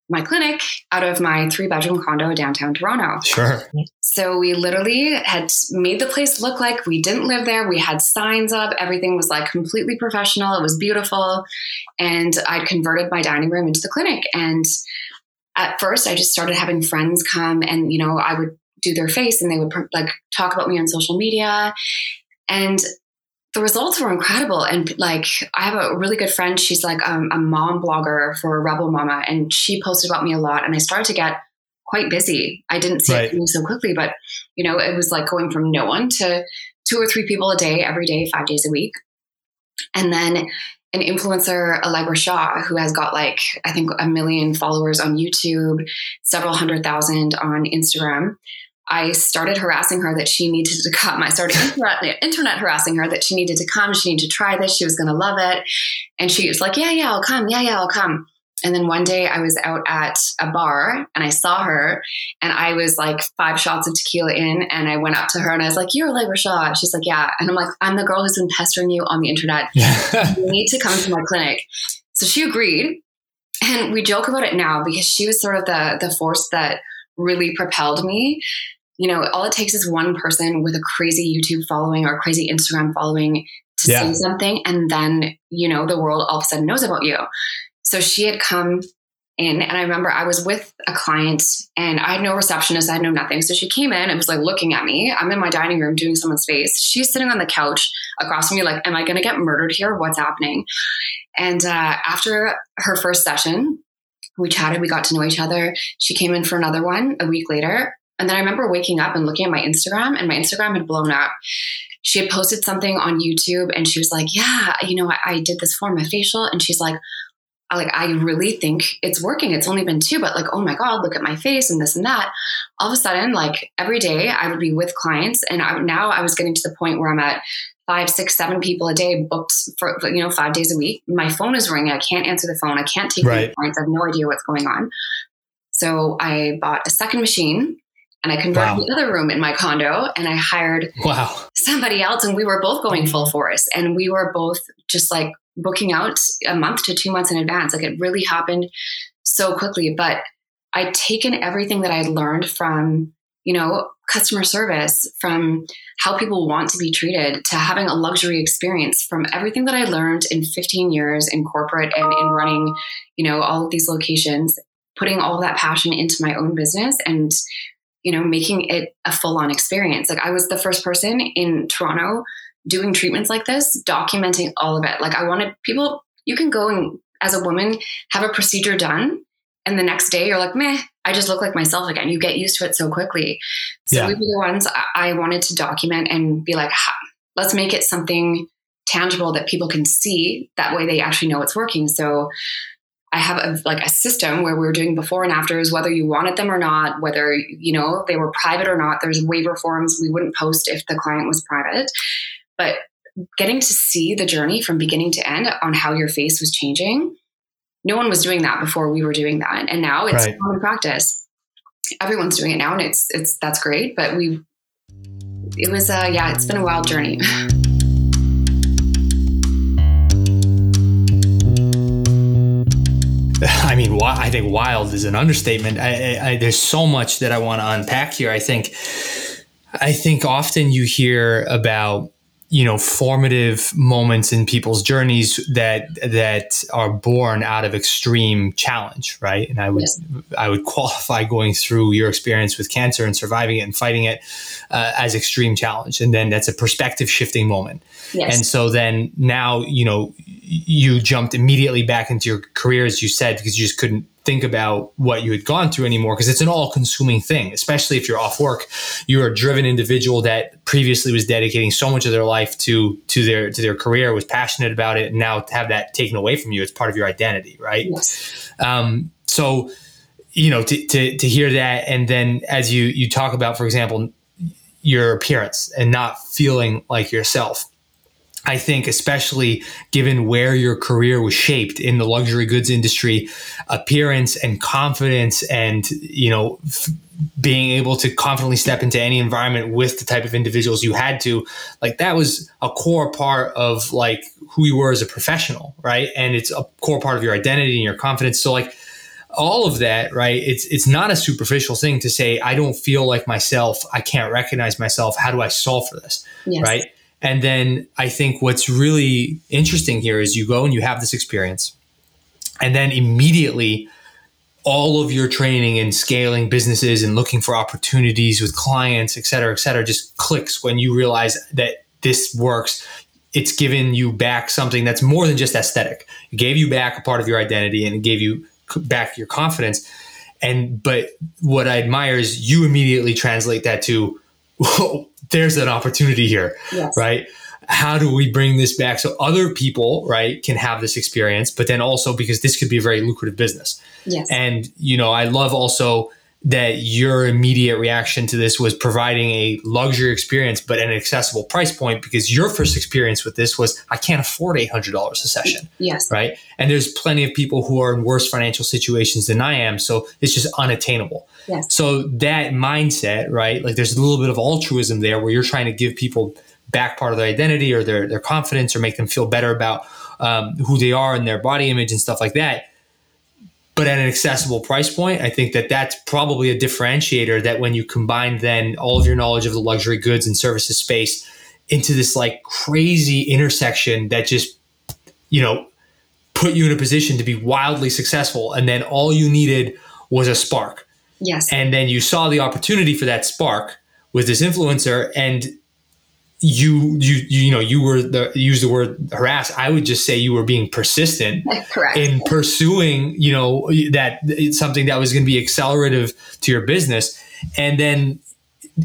my clinic out of my three bedroom condo downtown Toronto. Sure. So we literally had made the place look like we didn't live there. We had signs up. Everything was like completely professional. It was beautiful. And I'd converted my dining room into the clinic. And at first, I just started having friends come and, you know, I would do their face and they would like talk about me on social media. And the results were incredible. And like, I have a really good friend. She's like um, a mom blogger for Rebel Mama, and she posted about me a lot. And I started to get quite busy. I didn't see Right. it move so quickly, but you know, it was like going from no one to two or three people a day, every day, five days a week. And then an influencer, Allegra Shaw, who has got like, I think a million followers on YouTube, several hundred thousand on Instagram. I started harassing her that she needed to come. I started internet, internet harassing her that she needed to come. She needed to try this. She was going to love it. And she was like, Yeah, yeah, I'll come. Yeah, yeah, I'll come. And then one day I was out at a bar and I saw her and I was like five shots of tequila in and I went up to her and I was like, You're Shaw. And she's like, Yeah. And I'm like, I'm the girl who's been pestering you on the internet. You need to come to my clinic. So she agreed. And we joke about it now because she was sort of the the force that really propelled me. You know, all it takes is one person with a crazy YouTube following or crazy Instagram following to Yeah. say something, and then you know the world all of a sudden knows about you. So she had come in, and I remember I was with a client, and I had no receptionist, I had no nothing. So she came in and was like looking at me. I'm in my dining room doing someone's face. She's sitting on the couch across from me, like, "Am I going to get murdered here? What's happening?" And uh, after her first session, we chatted, we got to know each other. She came in for another one a week later. And then I remember waking up and looking at my Instagram, and my Instagram had blown up. She had posted something on YouTube, and she was like, Yeah, you know, I, I did this for my facial. And she's like, like I really think it's working. It's only been two, but like, oh my God, look at my face and this and that. All of a sudden, like every day I would be with clients. And I, now I was getting to the point where I'm at five, six, seven people a day booked for, you know, five days a week. My phone is ringing. I can't answer the phone. I can't take Right. clients. I have no idea what's going on. So I bought a second machine and I converted Wow. the other room in my condo and I hired Wow. somebody else and we were both going mm-hmm. full force and we were both just like booking out a month to two months in advance like it really happened so quickly but i'd taken everything that i'd learned from you know customer service from how people want to be treated to having a luxury experience from everything that i learned in 15 years in corporate and in running you know all of these locations putting all that passion into my own business and you know making it a full-on experience like i was the first person in toronto doing treatments like this documenting all of it like i wanted people you can go and as a woman have a procedure done and the next day you're like meh i just look like myself again you get used to it so quickly so Yeah. we were the ones I- i wanted to document and be like "Ha- let's make it something tangible that people can see. That way they actually know it's working. So I have a, like a system where we're doing before and afters, whether you wanted them or not, whether, you know, they were private or not. There's waiver forms we wouldn't post if the client was private. But getting to see the journey from beginning to end on how your face was changing, no one was doing that before we were doing that. And now it's right. common practice. Everyone's doing it now and it's, it's, that's great. But we, it was, uh, yeah, it's been a wild journey. I mean, I think wild is an understatement. I, I, there's so much that I want to unpack here. I think, I think often you hear about you know formative moments in people's journeys that that are born out of extreme challenge right and i would yes. i would qualify going through your experience with cancer and surviving it and fighting it uh, as extreme challenge and then that's a perspective shifting moment yes. and so then now you know you jumped immediately back into your career as you said because you just couldn't think about what you had gone through anymore because it's an all consuming thing, especially if you're off work. You're a driven individual that previously was dedicating so much of their life to to their to their career, was passionate about it, and now to have that taken away from you, it's part of your identity, right? Yes. Um, so, you know, to, to to hear that, and then as you you talk about, for example, your appearance and not feeling like yourself I think, especially given where your career was shaped in the luxury goods industry, appearance and confidence, and you know, f- being able to confidently step into any environment with the type of individuals you had to, like that was a core part of like who you were as a professional, right? And it's a core part of your identity and your confidence. So, like all of that, right? It's it's not a superficial thing to say I don't feel like myself. I can't recognize myself. How do I solve for this, yes. right? And then I think what's really interesting here is you go and you have this experience, and then immediately all of your training and scaling businesses and looking for opportunities with clients, et cetera, et cetera, just clicks when you realize that this works. It's given you back something that's more than just aesthetic. It gave you back a part of your identity and it gave you back your confidence. And but what I admire is you immediately translate that to there's an opportunity here, yes. right? How do we bring this back so other people, right, can have this experience, but then also because this could be a very lucrative business. Yes. And, you know, I love also that your immediate reaction to this was providing a luxury experience, but an accessible price point because your first experience with this was, I can't afford $800 a session. Yes. Right. And there's plenty of people who are in worse financial situations than I am. So it's just unattainable. Yes. So that mindset, right? Like there's a little bit of altruism there where you're trying to give people back part of their identity or their, their confidence or make them feel better about um, who they are and their body image and stuff like that but at an accessible price point. I think that that's probably a differentiator that when you combine then all of your knowledge of the luxury goods and services space into this like crazy intersection that just, you know, put you in a position to be wildly successful. And then all you needed was a spark. Yes. And then you saw the opportunity for that spark with this influencer and you you you know you were the use the word harass i would just say you were being persistent Correct. in pursuing you know that it's something that was going to be accelerative to your business and then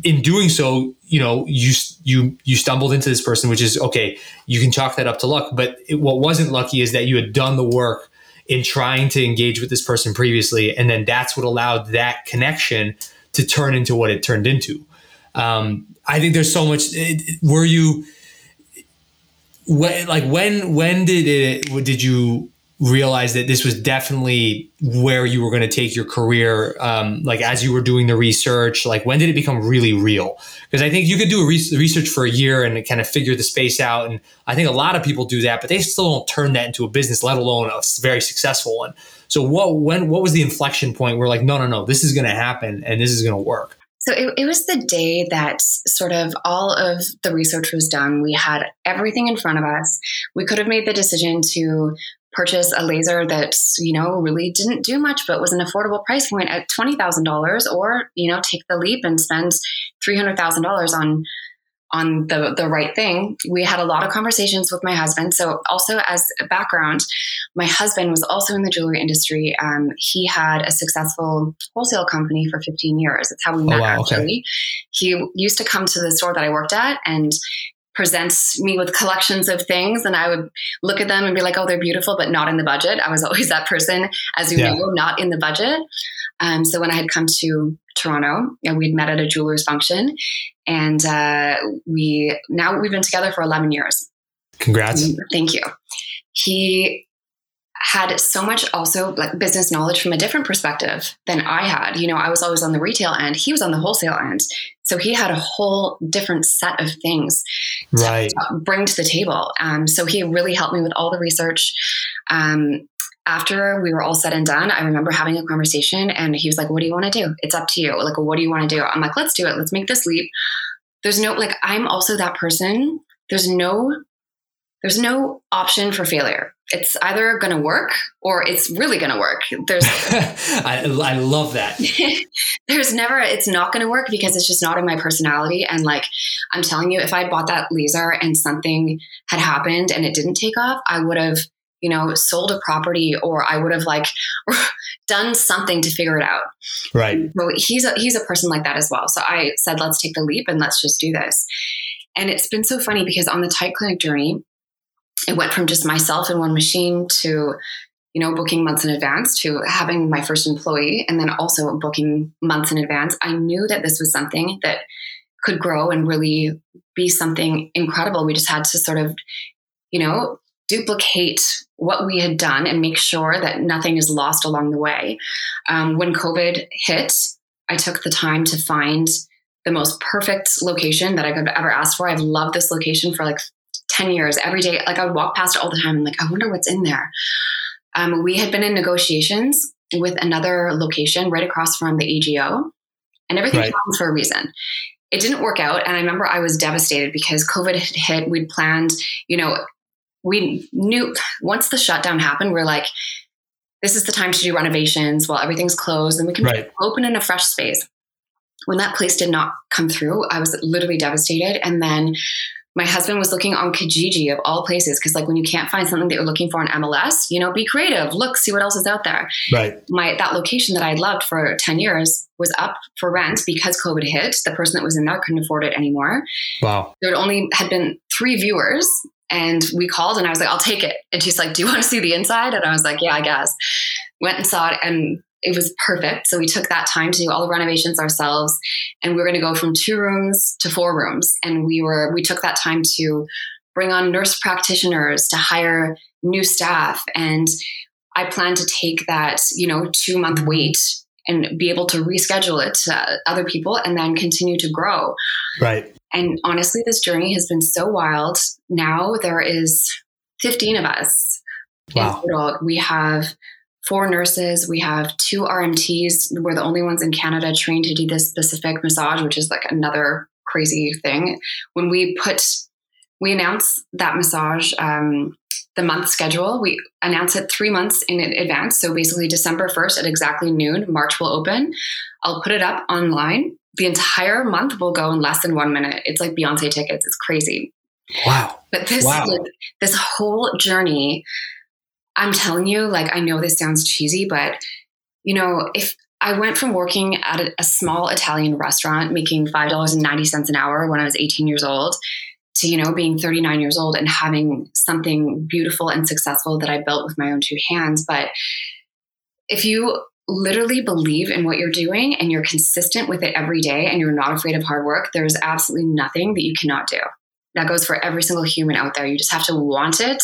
in doing so you know you you you stumbled into this person which is okay you can chalk that up to luck but it, what wasn't lucky is that you had done the work in trying to engage with this person previously and then that's what allowed that connection to turn into what it turned into um, I think there's so much. Were you when like when when did it did you realize that this was definitely where you were going to take your career um, like as you were doing the research like when did it become really real because i think you could do a re- research for a year and kind of figure the space out and i think a lot of people do that but they still don't turn that into a business let alone a very successful one so what when what was the inflection point where like no no no this is going to happen and this is going to work so it, it, was the day that sort of all of the research was done. We had everything in front of us. We could have made the decision to purchase a laser that you know really didn't do much but was an affordable price point at $20,000 or you know take the leap and spend $300,000 on on the, the right thing. We had a lot of conversations with my husband. So, also as a background, my husband was also in the jewelry industry. Um, he had a successful wholesale company for 15 years. That's how we oh, met, oh, wow, actually. Okay. He used to come to the store that I worked at and present me with collections of things and I would look at them and be like, oh, they're beautiful, but not in the budget. I was always that person, as you yeah. know, not in the budget. Um, so when I had come to Toronto, you know, we'd met at a jeweler's function and uh, we now we've been together for 11 years. Congrats. Thank you. He had so much also like business knowledge from a different perspective than I had. You know, I was always on the retail end, he was on the wholesale end. So he had a whole different set of things right. to bring to the table. Um, so he really helped me with all the research. Um, after we were all said and done, I remember having a conversation and he was like, What do you want to do? It's up to you. Like, what do you want to do? I'm like, Let's do it. Let's make this leap. There's no, like, I'm also that person. There's no there's no option for failure. It's either going to work or it's really going to work. There's, I, I love that. there's never, it's not going to work because it's just not in my personality. And like, I'm telling you, if I bought that laser and something had happened and it didn't take off, I would have, you know, sold a property or I would have like done something to figure it out. Right. So he's a, he's a person like that as well. So I said, let's take the leap and let's just do this. And it's been so funny because on the tight clinic journey, it went from just myself and one machine to you know booking months in advance to having my first employee and then also booking months in advance. I knew that this was something that could grow and really be something incredible. We just had to sort of you know duplicate what we had done and make sure that nothing is lost along the way. Um, when covid hit i took the time to find the most perfect location that I could ever ask for. I've loved this location for like 10 years every day. Like I would walk past it all the time. I'm like, I wonder what's in there. Um, we had been in negotiations with another location right across from the AGO, and everything right. happens for a reason. It didn't work out. And I remember I was devastated because COVID had hit. We'd planned, you know, we knew once the shutdown happened, we're like, this is the time to do renovations while everything's closed and we can right. open in a fresh space. When that place did not come through, I was literally devastated. And then my husband was looking on Kijiji of all places because like when you can't find something that you're looking for on MLS, you know, be creative, look, see what else is out there. Right. My that location that I loved for 10 years was up for rent because COVID hit. The person that was in there couldn't afford it anymore. Wow. There only had been three viewers and we called and I was like, I'll take it. And she's like, Do you want to see the inside? And I was like, Yeah, I guess. Went and saw it and it was perfect. So we took that time to do all the renovations ourselves and we were going to go from two rooms to four rooms. And we were, we took that time to bring on nurse practitioners, to hire new staff. And I plan to take that, you know, two month wait and be able to reschedule it to other people and then continue to grow. Right. And honestly, this journey has been so wild. Now there is 15 of us. Wow. We have four nurses. We have two RMTs. We're the only ones in Canada trained to do this specific massage, which is like another crazy thing. When we put, we announce that massage, um, the month schedule, we announce it three months in advance. So basically, December 1st at exactly noon, March will open. I'll put it up online. The entire month will go in less than one minute. It's like Beyonce tickets. It's crazy. Wow. But this wow. this whole journey I'm telling you, like, I know this sounds cheesy, but you know, if I went from working at a, small Italian restaurant making $5.90 an hour when I was 18 years old to, you know, being 39 years old and having something beautiful and successful that I built with my own two hands. But if you literally believe in what you're doing and you're consistent with it every day and you're not afraid of hard work, there's absolutely nothing that you cannot do. That goes for every single human out there. You just have to want it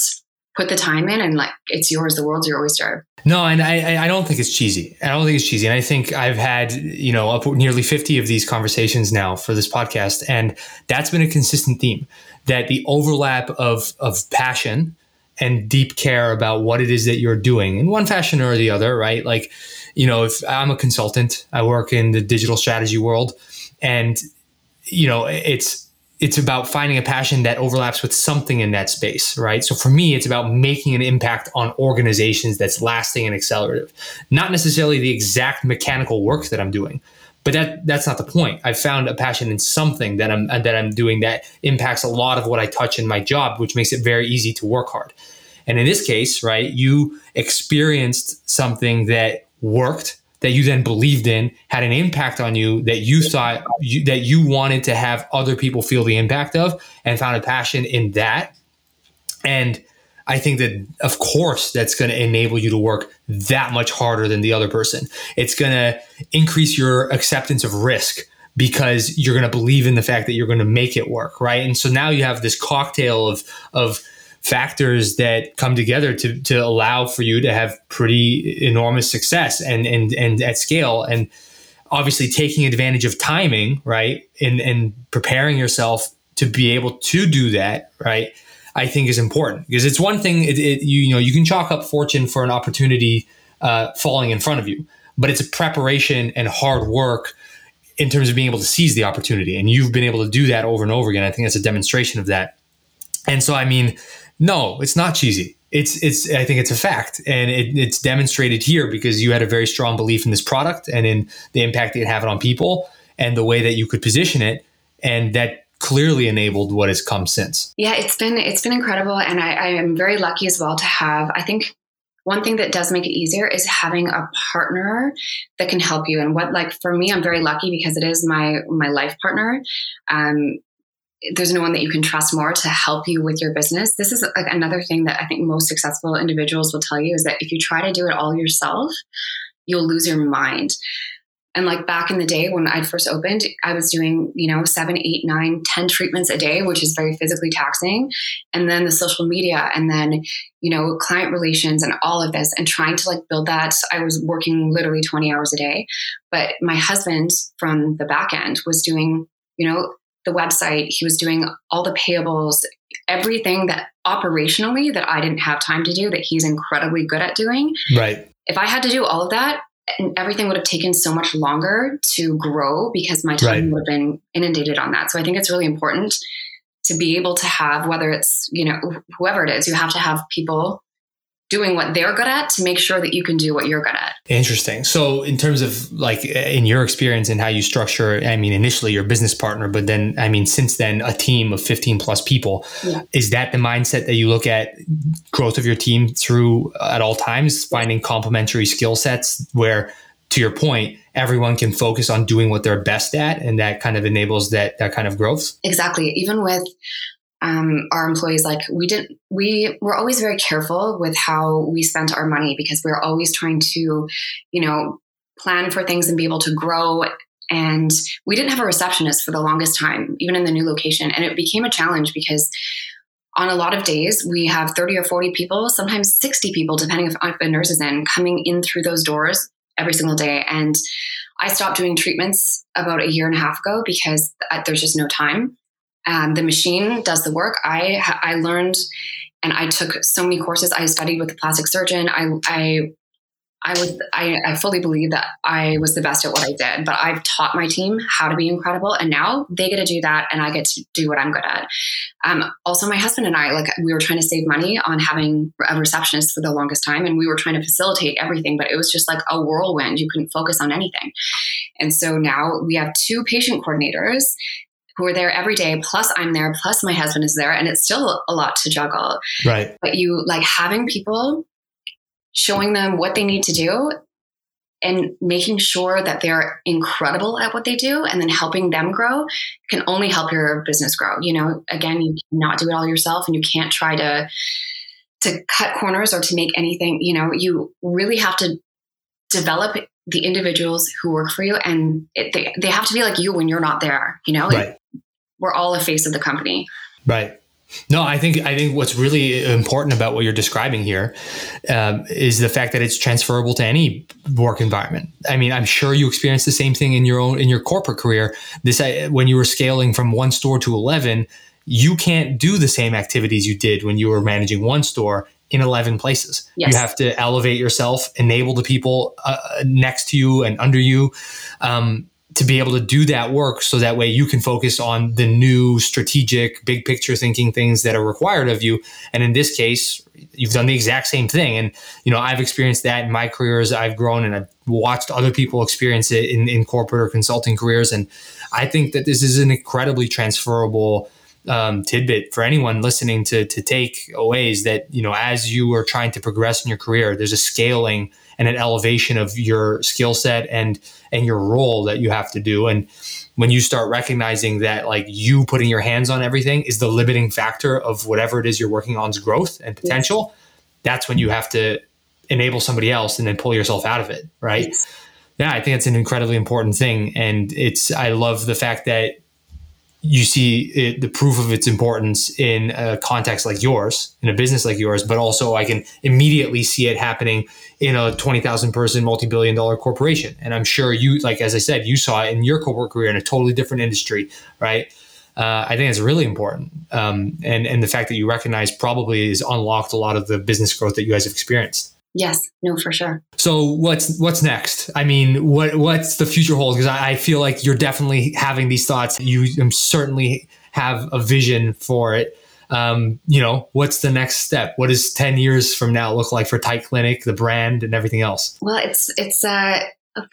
put the time in and like it's yours the world's your oyster. No and i i don't think it's cheesy. I don't think it's cheesy. And i think i've had you know up nearly 50 of these conversations now for this podcast and that's been a consistent theme that the overlap of of passion and deep care about what it is that you're doing in one fashion or the other right? Like you know if i'm a consultant i work in the digital strategy world and you know it's it's about finding a passion that overlaps with something in that space, right? So for me, it's about making an impact on organizations that's lasting and accelerative, not necessarily the exact mechanical work that I'm doing. But that that's not the point. I've found a passion in something that I'm that I'm doing that impacts a lot of what I touch in my job, which makes it very easy to work hard. And in this case, right, you experienced something that worked that you then believed in had an impact on you that you thought you, that you wanted to have other people feel the impact of and found a passion in that and I think that, of course, that's going to enable you to work that much harder than the other person. It's going to increase your acceptance of risk because you're going to believe in the fact that you're going to make it work, right? And so now you have this cocktail of of factors that come together to to allow for you to have pretty enormous success and and and at scale and obviously taking advantage of timing, right? And and preparing yourself to be able to do that, right? I think is important because it's one thing it, it, you, you know you can chalk up fortune for an opportunity uh, falling in front of you, but it's a preparation and hard work in terms of being able to seize the opportunity, and you've been able to do that over and over again. I think that's a demonstration of that. And so, I mean, no, it's not cheesy. It's it's I think it's a fact, and it, it's demonstrated here because you had a very strong belief in this product and in the impact it had on people and the way that you could position it, and that clearly enabled what has come since. Yeah, it's been it's been incredible, and I, I am very lucky as well to have. I think one thing that does make it easier is having a partner that can help you. And what like for me, I'm very lucky because it is my my life partner. Um, there's no one that you can trust more to help you with your business. This is like another thing that I think most successful individuals will tell you is that if you try to do it all yourself, you'll lose your mind. And like back in the day when I first opened, I was doing, you know, seven, eight, nine, ten treatments a day, which is very physically taxing. And then the social media and then, you know, client relations and all of this and trying to like build that. I was working literally 20 hours a day. But my husband from the back end was doing, you know, the website, he was doing all the payables, everything that operationally that I didn't have time to do that he's incredibly good at doing. Right. If I had to do all of that, and everything would have taken so much longer to grow because my time right. would have been inundated on that. So I think it's really important to be able to have, whether it's, you know, whoever it is, you have to have people doing what they're good at to make sure that you can do what you're good at. Interesting. So, in terms of like in your experience and how you structure, I mean, initially your business partner, but then, I mean, since then, a team of 15 plus people, yeah. is that the mindset that you look at growth of your team through at all times, finding complementary skill sets where, to your point, everyone can focus on doing what they're best at and that kind of enables that that kind of growth exactly even with um, our employees like we didn't we were always very careful with how we spent our money because we are always trying to you know plan for things and be able to grow. And we didn't have a receptionist for the longest time even in the new location. And it became a challenge because on a lot of days we have 30 or 40 people sometimes 60 people depending if, if a nurse is in coming in through those doors every single day. And i stopped doing treatments about a year and a half ago because there's just no time um, the machine does the work. I I learned and I took so many courses. I studied with a plastic surgeon. I I I was I, I fully believe that I was the best at what I did, but I've taught my team how to be incredible, and now they get to do that, and I get to do what I'm good at. Um, also, my husband and I, like, we were trying to save money on having a receptionist for the longest time, and we were trying to facilitate everything, but it was just like a whirlwind. You couldn't focus on anything, and so now we have two patient coordinators who are there every day, plus I'm there, plus my husband is there, and it's still a lot to juggle. Right. But you like having people showing them what they need to do and making sure that they're incredible at what they do and then helping them grow can only help your business grow. You know, again, you cannot do it all yourself and you can't try to to cut corners or to make anything, you know, you really have to develop the individuals who work for you and it, they, they have to be like you when you're not there you know like, we're all a face of the company right no, I think I think what's really important about what you're describing here um, is the fact that it's transferable to any work environment. I mean, I'm sure you experienced the same thing in your own in your corporate career. This uh, when you were scaling from one store to eleven, you can't do the same activities you did when you were managing one store in 11 places. Yes. You have to elevate yourself, enable the people uh, next to you and under you um, to be able to do that work so that way you can focus on the new strategic, big picture thinking things that are required of you. And in this case, you've done the exact same thing. And, you know, I've experienced that in my career as I've grown and I've watched other people experience it in, in corporate or consulting careers. And I think that this is an incredibly transferable um, tidbit for anyone listening to to take away is that you know as you are trying to progress in your career, there's a scaling and an elevation of your skill set and and your role that you have to do. And when you start recognizing that like you putting your hands on everything is the limiting factor of whatever it is you're working on's growth and potential that's when you have to enable somebody else and then pull yourself out of it right? Yes. yeah i think it's an incredibly important thing. And it's i love the fact that you see it, the proof of its importance in a context like yours, in a business like yours, but also I can immediately see it happening in a 20,000 person, multi billion dollar corporation. And I'm sure you, like, as I said, you saw it in your corporate career in a totally different industry, right? Uh, I think it's really important. Um, and, and the fact that you recognize probably has unlocked a lot of the business growth that you guys have experienced. Yes, no, for sure. So what's what's next? I mean, what what's the future hold? Because I, I, feel like you're definitely having these thoughts. You certainly have a vision for it. Um, you know, what's the next step? What does ten years from now look like for Tight Clinic, the brand, and everything else? Well, it's it's uh,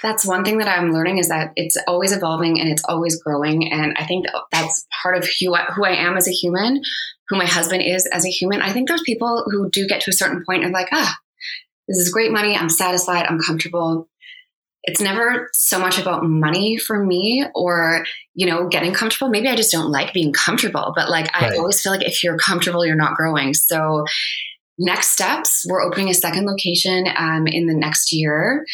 that's one thing that I'm learning is that it's always evolving and it's always growing, and I think that's part of who I, who I am as a human, who my husband is as a human. I think there's people who do get to a certain point and are like, ah this is great money. I'm satisfied. I'm comfortable. It's never so much about money for me or, you know, getting comfortable. Maybe I just don't like being comfortable, but like right. I always feel like if you're comfortable, you're not growing. So, next steps, we're opening a second location um, in the next year.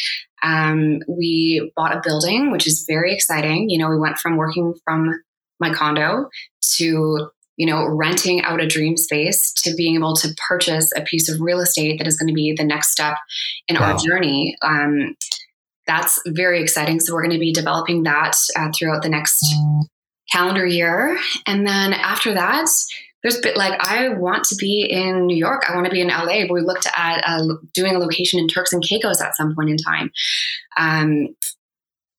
Um, we bought a building, which is very exciting. You know, we went from working from my condo to you know, renting out a dream space to being able to purchase a piece of real estate that is going to be the next step in wow. our journey. Um, that's very exciting. So we're going to be developing that uh, throughout the next calendar year, and then after that, there's bit like I want to be in New York. I want to be in LA. But we looked at uh, doing a location in Turks and Caicos at some point in time. Um,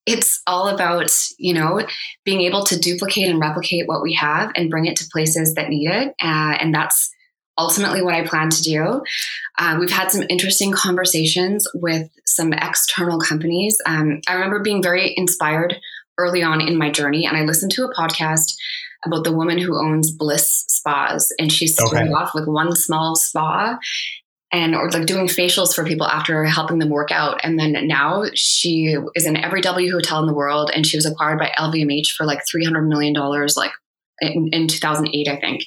it's all about you know being able to duplicate and replicate what we have and bring it to places that need it uh, and that's ultimately what i plan to do uh, we've had some interesting conversations with some external companies um, i remember being very inspired early on in my journey and i listened to a podcast about the woman who owns bliss spas and she started okay. off with one small spa and or like doing facials for people after helping them work out. And then now she is in every W hotel in the world, and she was acquired by LVMH for like three hundred million dollars, like in, in two thousand eight, I think.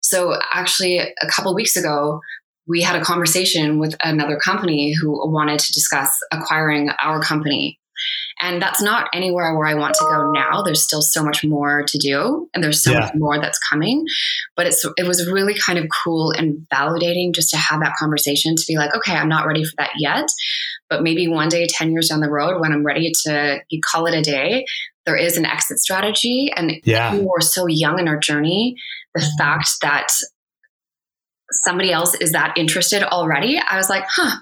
So actually, a couple weeks ago, we had a conversation with another company who wanted to discuss acquiring our company. And that's not anywhere where I want to go now. There's still so much more to do and there's so yeah. much more that's coming. But it's it was really kind of cool and validating just to have that conversation to be like, okay, I'm not ready for that yet. But maybe one day, 10 years down the road, when I'm ready to call it a day, there is an exit strategy. And yeah. we were so young in our journey, the mm-hmm. fact that somebody else is that interested already, I was like, huh,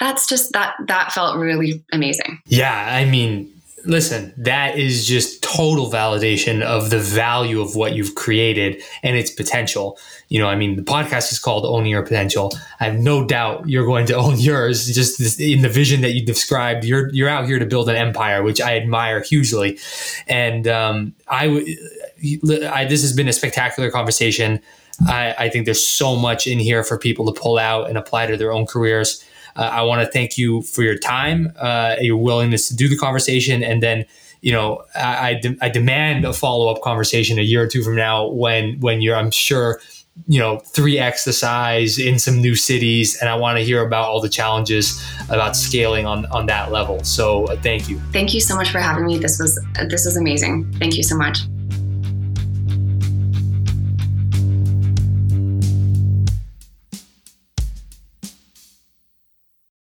that's just that that felt really amazing. Yeah, I mean, listen, that is just total validation of the value of what you've created and its potential. You know, I mean, the podcast is called Owning Your Potential. I have no doubt you're going to own yours. Just in the vision that you described, you're you're out here to build an empire, which I admire hugely. And um, I, I this has been a spectacular conversation. I, I think there's so much in here for people to pull out and apply to their own careers. Uh, I want to thank you for your time, uh, your willingness to do the conversation, and then you know I, I, de- I demand a follow up conversation a year or two from now when when you're I'm sure you know 3x the size in some new cities and i want to hear about all the challenges about scaling on on that level. So uh, thank you. Thank you so much for having me. This was this was amazing. Thank you so much